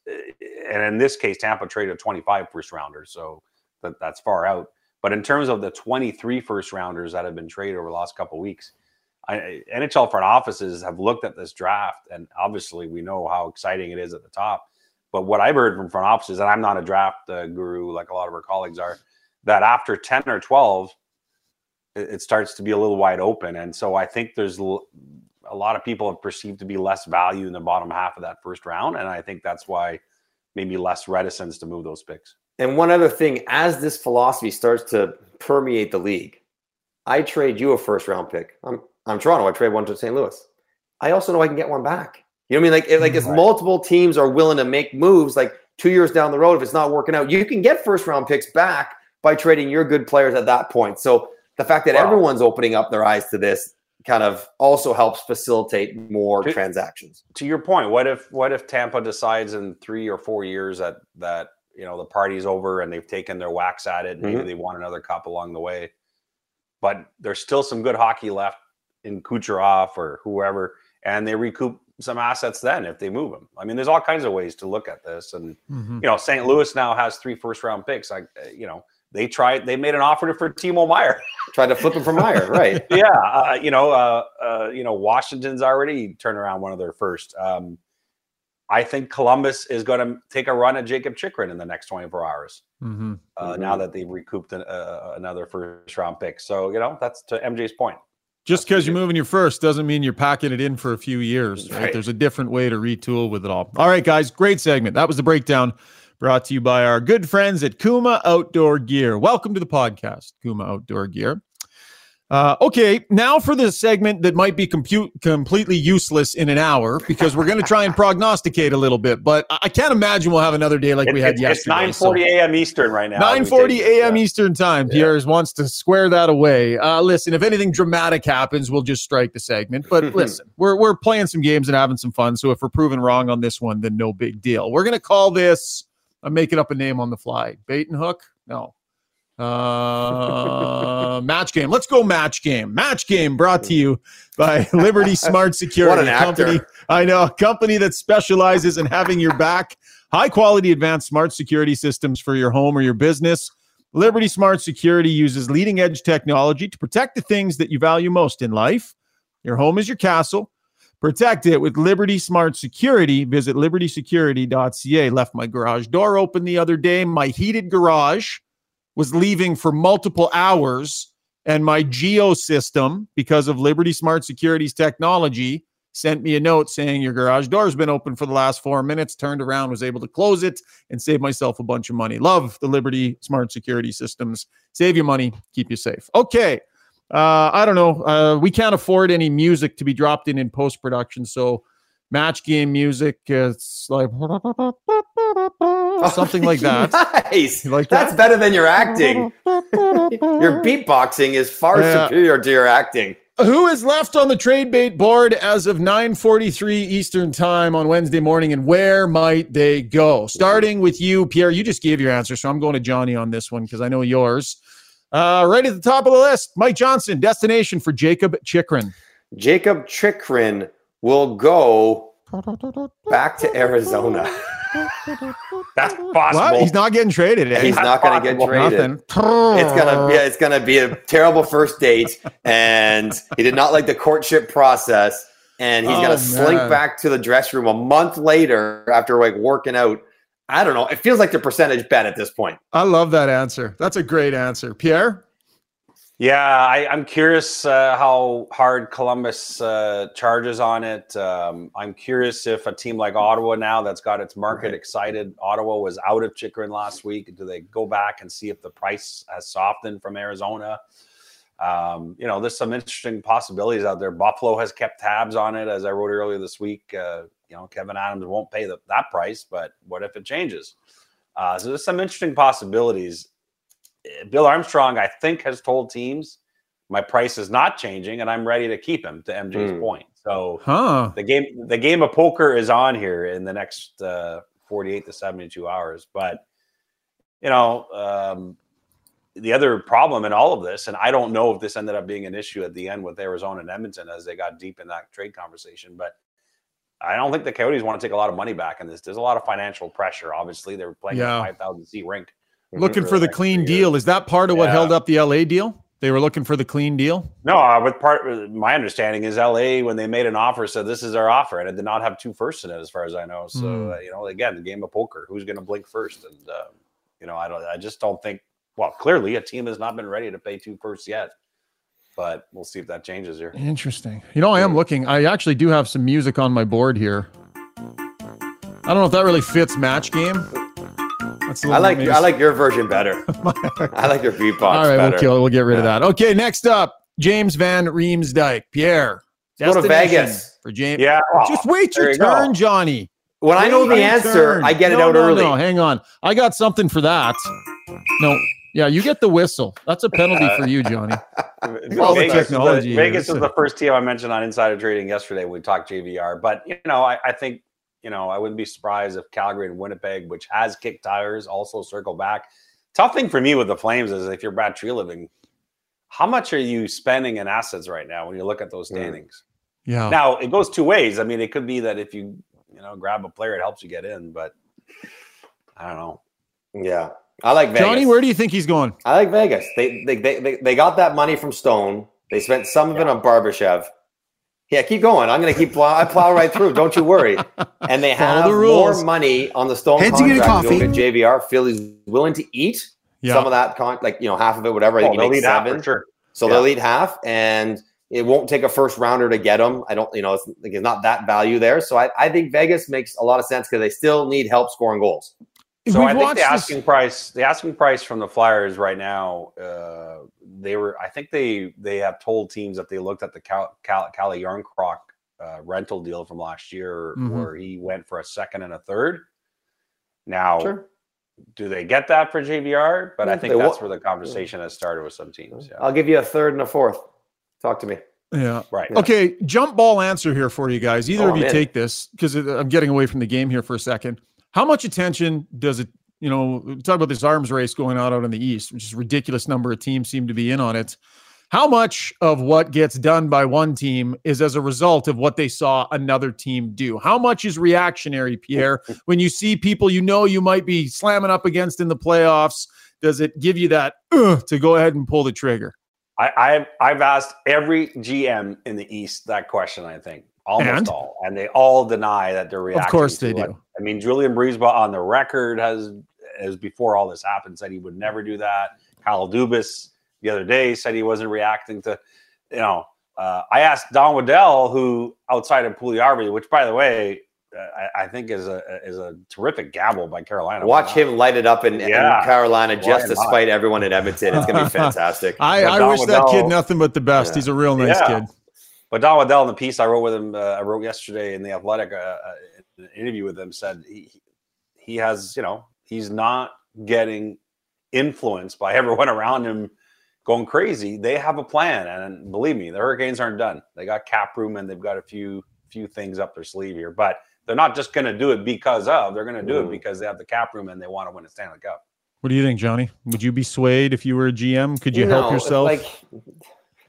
and in this case, Tampa traded a 25 first rounders, so that, that's far out. But in terms of the 23 first rounders that have been traded over the last couple weeks, I, NHL front offices have looked at this draft, and obviously we know how exciting it is at the top. But what I've heard from front offices, and I'm not a draft uh, guru like a lot of our colleagues are, that after 10 or 12, it, it starts to be a little wide open. And so I think there's l- a lot of people have perceived to be less value in the bottom half of that first round. And I think that's why maybe less reticence to move those picks. And one other thing, as this philosophy starts to permeate the league, I trade you a first round pick. I'm I'm Toronto. I trade one to St. Louis. I also know I can get one back. You know what I mean? Like, like if right. multiple teams are willing to make moves, like two years down the road, if it's not working out, you can get first round picks back by trading your good players at that point. So the fact that wow. everyone's opening up their eyes to this kind of also helps facilitate more to, transactions. To your point, what if what if Tampa decides in three or four years that that you know the party's over and they've taken their wax at it, maybe mm-hmm. they want another cup along the way, but there's still some good hockey left in Kucherov or whoever, and they recoup some assets then if they move him. I mean, there's all kinds of ways to look at this, and mm-hmm. you know, St. Louis now has three first round picks. Like, uh, you know, they tried, they made an offer for Timo Meier, tried to flip him for Meier, right? yeah, uh, you know, uh, uh, you know, Washington's already turned around one of their first. Um, I think Columbus is going to take a run at Jakob Chychrun in the next 24 hours. Mm-hmm. Mm-hmm. Now that they've recouped an, uh, another first round pick, so you know that's to MJ's point. Just because you're moving your first doesn't mean you're packing it in for a few years. Right? right? There's a different way to retool with it all. All right, guys, great segment. That was the breakdown brought to you by our good friends at Kuma Outdoor Gear. Welcome to the podcast, Kuma Outdoor Gear. Uh, okay, now for the segment that might be compute, completely useless in an hour because we're going to try and prognosticate a little bit. But I can't imagine we'll have another day like it, we had yesterday. It's 9:40 a.m. Eastern right now. 9:40 a.m. Eastern time. Yeah. Pierre wants to square that away. Uh, listen, if anything dramatic happens, we'll just strike the segment. But listen, we're we're playing some games and having some fun. So if we're proven wrong on this one, then no big deal. We're going to call this. I'm making up a name on the fly. Bait and hook. No, uh, match game. Let's go match game. Match game brought to you by Liberty Smart Security. what an company. I know a company that specializes in having your back. High quality advanced smart security systems for your home or your business. Liberty Smart Security uses leading edge technology to protect the things that you value most in life. Your home is your castle. Protect it with Liberty Smart Security. Visit libertysecurity.ca. Left my garage door open the other day. My heated garage was leaving for multiple hours and my geo system because of liberty smart securities technology sent me a note saying your garage door has been open for the last four minutes turned around was able to close it and save myself a bunch of money. Love the liberty smart security systems. Save you money keep you safe. Okay uh, i don't know uh, we can't afford any music to be dropped in in post production so match game music it's like something like that. nice. Like That's that? better than your acting. your beatboxing is far yeah. superior to your acting. Who is left on the trade bait board as of 9:43 Eastern Time on Wednesday morning, and where might they go? Starting with you, Pierre. You just gave your answer, so I'm going to Johnny on this one because I know yours. Uh, right at the top of the list, Mike Johnson, destination for Jakob Chychrun. Jakob Chychrun will go back to Arizona. That's What? possible. He's not getting traded. eh? He's not going to get traded. Nothing. It's gonna yeah, it's gonna be a terrible first date, and he did not like the courtship process, and he's Oh, gonna slink man. back to the dress room a month later after like working out. I don't know. It feels like the percentage bet at this point. I love that answer. That's a great answer. Pierre? Yeah, I, I'm curious uh, how hard Columbus uh, charges on it. Um, I'm curious if a team like Ottawa now that's got its market excited. Ottawa was out of Chychrun last week. Do they go back and see if the price has softened from Arizona? Um, you know, there's some interesting possibilities out there. Buffalo has kept tabs on it, as I wrote earlier this week. Uh, you know, Kevyn Adams won't pay the, that price, but what if it changes? Uh, so there's some interesting possibilities. Bill Armstrong, I think, has told teams my price is not changing, and I'm ready to keep him. To MJ's Hmm. point, so Huh. the game the game of poker is on here in the next uh, 48 to 72 hours. But you know, um, the other problem in all of this, and I don't know if this ended up being an issue at the end with Arizona and Edmonton as they got deep in that trade conversation, but. I don't think the Coyotes want to take a lot of money back in this. There's a lot of financial pressure. Obviously, they were playing Yeah. a 5,000 seat rink. Looking for the clean three deal. Is that part of what Yeah. held up the LA deal? They were looking for the clean deal. No, uh, with part my understanding is LA when they made an offer said this is our offer, and it did not have two firsts in it, as far as I know. So Hmm. uh, you know, again, the game of poker, who's going to blink first? And uh, you know, I don't, I just don't think. Well, clearly, a team has not been ready to pay two firsts yet, but we'll see if that changes here. Interesting. You know, I am looking. I actually do have some music on my board here. I don't know if that really fits match game. That's a I like maybe- I like your version better. I like your beatbox All right, better. we'll kill. We'll get rid of that. Okay, next up, James Van Riemsdyk. Pierre, Let's go to Vegas. for James. Yeah, well, Just wait your you go. turn, Johnny. When I know the answer, turn. I get it out no, early. No, hang on. I got something for that. No, yeah, you get the whistle. That's a penalty for you, Johnny. All the Vegas, is technology the. Vegas is the first team I mentioned on Insider Trading yesterday. when We talked JVR, but you know, I, I think you know I wouldn't be surprised if Calgary and Winnipeg, which has kicked tires, also circle back. Tough thing for me with the Flames is if you're Brad Treliving, how much are you spending in assets right now when you look at those standings? Yeah. Now it goes two ways. I mean, it could be that if you you know grab a player, it helps you get in, but I don't know. Yeah, I like Vegas. Johnny, where do you think he's going? I like Vegas. They they, they they they got that money from Stone. They spent some of it on Barbashev. Yeah, keep going. I'm going to keep plow. I plow right through. Don't you worry. And they have the more money on the Stone Heads to get a contract. coffee. Going to JVR. Philly's willing to eat Yeah. some of that con, like you know, half of it, whatever. I think Oh, he they'll makes lead out seven. for sure. So Yeah. they'll eat half, and it won't take a first rounder to get them. I don't, you know, it's like it's not that value there. So I, I think Vegas makes a lot of sense because they still need help scoring goals. So We've I think watched the this- asking price, the asking price from the Flyers right now, uh, they were. I think they they have told teams that they looked at the Cal, Cal, Calle Järnkrok uh, rental deal from last year, Mhm. where he went for a second and a third. Now, Sure. do they get that for JVR? But I think that's wa- where the conversation has started with some teams. Yeah. I'll give you a third and a fourth. Talk to me. Yeah. right. Okay, jump ball answer here for you guys. Either Oh, of you man. take this because I'm getting away from the game here for a second. How much attention does it, you know, talk about this arms race going on out in the East, which is a ridiculous number of teams seem to be in on it. How much of what gets done by one team is as a result of what they saw another team do? How much is reactionary, Pierre? when you see people you know you might be slamming up against in the playoffs, does it give you that to go ahead and pull the trigger? I, I've I've asked every GM in the East that question. I think almost And? all, and they all deny that they're reacting. Of course to they it. do. I mean, Julien BriseBois on the record has, as before all this happened, said he would never do that. Kyle Dubas the other day said he wasn't reacting to, you know. Uh, I asked Don Waddell, who outside of Puljujärvi, which by the way, uh, I, I think is a is a terrific gamble by Carolina. Watch him light it up in, in Carolina Why just to spite everyone in Edmonton. It's going to be fantastic. I, I Don wish that kid nothing but the best. Yeah. He's a real nice Yeah. kid. But Don Waddell in the piece I wrote with him, uh, I wrote yesterday in the Athletic, uh, uh, an interview with him, said he he has, you know, he's not getting influenced by everyone around him going crazy. They have a plan, and believe me, the Hurricanes aren't done. They got cap room and they've got a few few things up their sleeve here, but they're not just going to do it because of. They're going to do it because they have the cap room and they want to win a Stanley Cup. What do you think, Johnny? Would you be swayed if you were a GM? Could you help yourself? Like,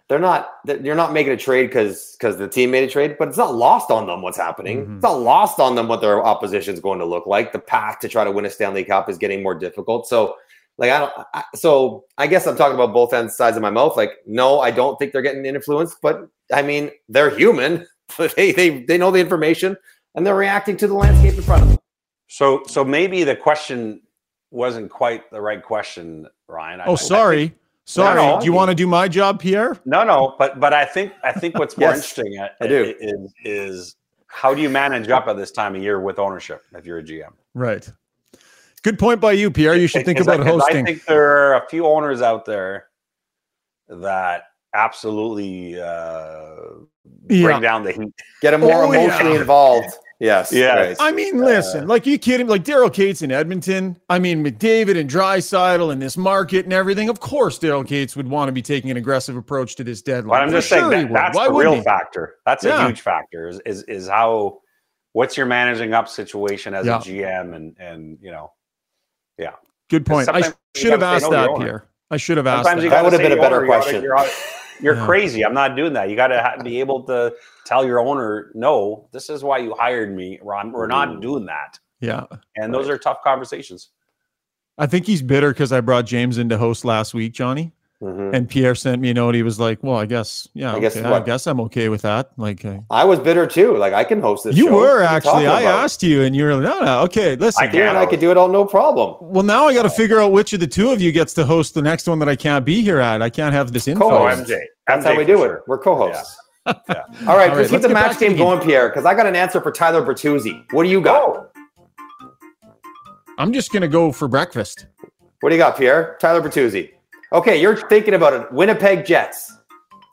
they're not they're- you're not making a trade because because the team made a trade, but it's not lost on them what's happening. Mhm. It's not lost on them what their opposition is going to look like. The path to try to win a Stanley Cup is getting more difficult. So like I don't I, so I guess I'm talking about both ends sides of my mouth. Like, no, I don't think they're getting influenced, but I mean they're human. they they they know the information and they're reacting to the landscape in front of them. So so maybe the question wasn't quite the right question, Ryan. I- I Oh, think- sorry. Sorry. no, do you want to do my job, Pierre? No, no, but but I think I think what's more Yes, interesting uh, I do. is is how do you manage up at this time of year with ownership if you're a GM? Right. Good point by you, Pierre. You should think about I- about 'cause I think there are a few owners out there that absolutely uh, Yeah. bring down the heat. Get them more Oh, yeah. emotionally involved. Yes. Yeah. right. I mean, uh, listen, like you kidding? Like Daryl Katz in Edmonton. I mean, McDavid and Draisaitl and this market and everything. Of course, Daryl Katz would want to be taking an aggressive approach to this deadline. But I'm just sure saying he that, that's Why the real he? factor. That's Yeah. a huge factor. Is, is is how what's your managing up situation as Yeah. a GM and and you know yeah. Good point. I should have asked that, your. Pierre. I should have asked sometimes that. That would've been a better question. You're, you're Yeah. crazy. I'm not doing that. You got to be able to tell your owner, no, this is why you hired me. Ron. We're not Mm. doing that. Yeah. And those are tough conversations. I think he's bitter because I brought James in to host last week, Johnny. Mhm. And Pierre sent me a note. He was like, "Well, I guess, yeah, I guess okay, I guess I'm okay with that." Like, uh, I was bitter too. Like I can host this. you show. Were are actually. talking I about? asked you, and you were like, "No, no, okay, listen." I You and I can't. could do it all no problem. Well, now I got to figure out which of the two of you gets to host the next one that I can't be here at. I can't have this info. Oh, Co-host. MJ. That's MJ how we do sure. it. We're co-hosts. Yeah. All right, All right, let's let's keep the match to the game game. going, Pierre, because I got an answer for Tyler Bertuzzi. What do you got? I'm just gonna go for breakfast. What do you got, Pierre? Tyler Bertuzzi. Okay, you're thinking about it. Winnipeg Jets.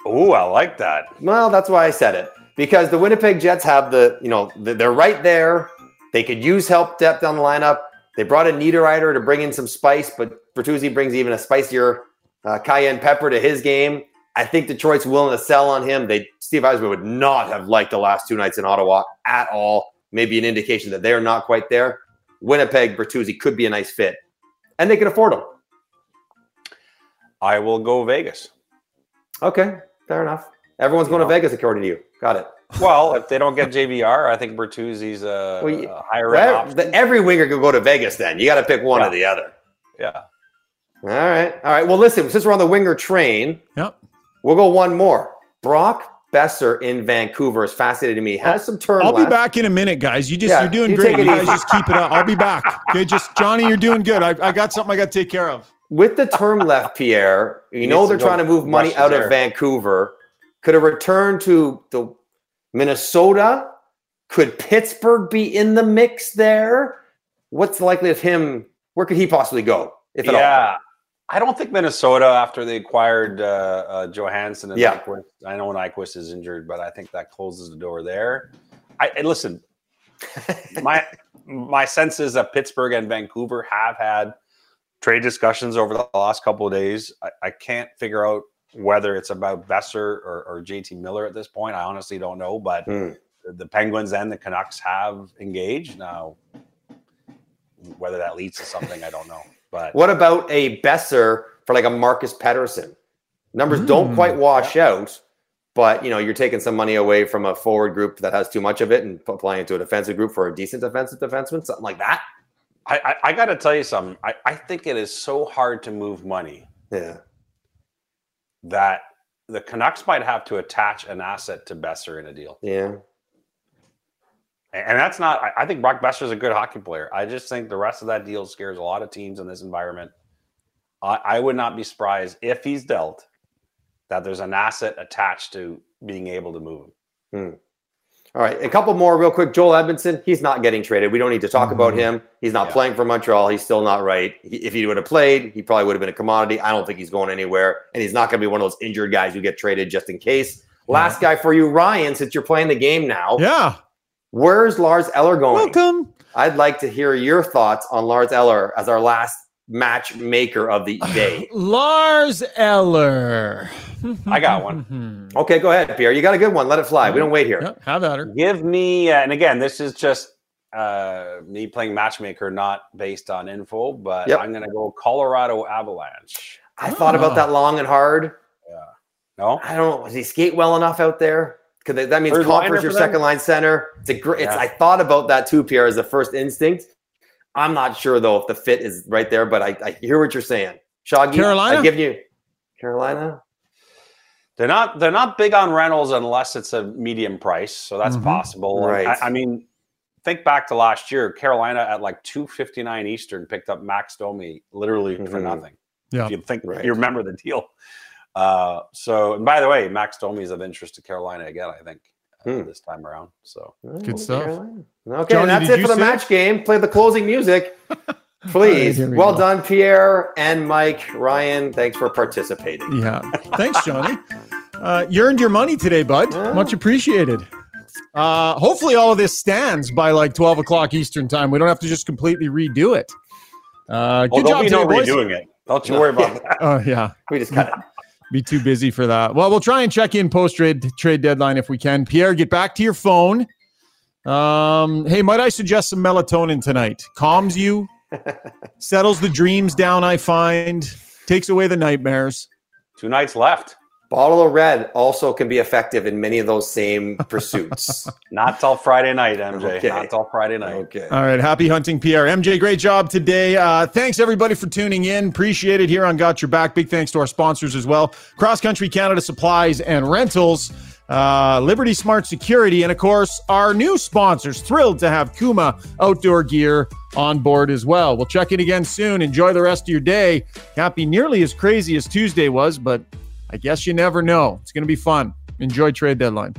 Oh, I like that. Well, that's why I said it because the Winnipeg Jets have the, you know, they're right there. They could use help depth on the lineup. They brought in Niederreiter to bring in some spice, but Bertuzzi brings even a spicier uh, cayenne pepper to his game. I think Detroit's willing to sell on him. They Steve Yzerman would not have liked the last two nights in Ottawa at all. Maybe an indication that they're not quite there. Winnipeg Bertuzzi could be a nice fit, and they can afford him. I will go Vegas. Okay, fair enough. Everyone's going to Vegas according to you. Got it. Well, if they don't get JVR, I think Bertuzzi's a, Well, you- a higher end Every, option. every winger could go to Vegas. Then you got to pick one Yeah. or the other. Yeah. All right. All right. Well, listen, since we're on the winger train, Yep. We'll go one more. Brock Boeser in Vancouver is fascinating to me. Has some turn I'll be back in a minute, guys. You just Yeah, you're doing you great. You guys easy. just keep it up. I'll be back. Okay, just Johnny, you're doing good. I, I got something I got to take care of. With the term left, Pierre, you know they're trying to move money out his of. Vancouver. Could a return to the Minnesota? Could Pittsburgh be in the mix there? What's the likelihood of him? Where could he possibly go, if at all? I don't think Minnesota, after they acquired uh, uh, Johansson and Yeah. Nyquist, I know Nyquist is injured, but I think that closes the door there. I and listen. my my sense is that Pittsburgh and Vancouver have had trade discussions over the last couple of days. I, I can't figure out whether it's about Boeser or, or JT Miller at this point. I honestly don't know, but Hmm. the Penguins and the Canucks have engaged. Now, whether that leads to something, I don't know. But What about a Boeser for like a Marcus Pettersson? Numbers don't Hmm, quite wash out, but you know you're taking some money away from a forward group that has too much of it and applying it to a defensive group for a decent defensive defenseman, something like that. I, I, I got to tell you something. I, I think it is so hard to move money Yeah, that the Canucks might have to attach an asset to Boeser in a deal. yeah. And and that's not, I, I think Brock Boeser is a good hockey player. I just think the rest of that deal scares a lot of teams in this environment. I, I would not be surprised if he's dealt that there's an asset attached to being able to move him. Hmm. All right, a couple more real quick. Joel Edmundson, he's not getting traded. We don't need to talk about mm-hmm. him. He's not Yeah. playing for Montreal. He's still not right. He, if he would have played, he probably would have been a commodity. I don't think he's going anywhere, and he's not going to be one of those injured guys who get traded just in case. Mm-hmm. Last guy for you, Ryan. Since you're playing the game now, Yeah. Where's Lars Eller going? Welcome. I'd like to hear your thoughts on Lars Eller as our last matchmaker of the day. Lars Eller. I got one. Okay, go ahead, Pierre. You got a good one. Let it fly. We don't wait here. Yeah, have at her. Give me, uh, and again, this is just uh, me playing matchmaker, not based on info, but Yep. I'm going to go Colorado Avalanche. I thought about Ah. that long and hard. Yeah. No, I don't know. Does he skate well enough out there? Because that means Third Compher's liner your second line center. It's a great. It's, Yeah. I thought about that too, Pierre, as the first instinct. I'm not sure though if the fit is right there, but I, I hear what you're saying. Shaggy, Carolina? I give you Carolina. they're not. They're not big on rentals unless it's a medium price, so that's Mhm. possible. Right. I, I mean, think back to last year. Carolina at like two fifty nine Eastern picked up Max Domi literally for Mhm. nothing. Yeah. if you think Right. you remember the deal. Uh, so, and by the way, Max Domi is of interest to Carolina again. I think uh, Hmm. this time around. So, Good stuff. Carolina. Okay, Johnny, and that's it for the say it? match game. Play the closing music. Please. here we well go. done, Pierre and Mike. Ryan, thanks for participating. Yeah. Thanks, Johnny. Uh, you earned your money today, bud. Yeah. Much appreciated. Uh, hopefully, all of this stands by like 12 o'clock Eastern time. We don't have to just completely redo it. Uh, oh, good there'll job be today, no boys. redoing it. Don't you worry about that. Oh, yeah. We just kind of Be too busy for that. Well, we'll try and check in post trade trade deadline if we can. Pierre, get back to your phone. Um, hey, might I suggest some melatonin tonight? Calms you, settles the dreams down. I find takes away the nightmares. Two nights left. Bottle of red also can be effective in many of those same pursuits. Not till Friday night, MJ. Okay. Not till Friday night. okay. All right, happy hunting, Pierre. MJ, great job today. Uh, thanks everybody for tuning in. Appreciate it here on Got Your Back. Big thanks to our sponsors as well: Cross Country Canada Supplies and Rentals, uh, Liberty Smart Security, and of course our new sponsors. Thrilled to have Kuma Outdoor Gear on board as well. We'll check in again soon. Enjoy the rest of your day. Can't be nearly as crazy as Tuesday was, but I guess you never know. It's going to be fun. Enjoy trade deadline.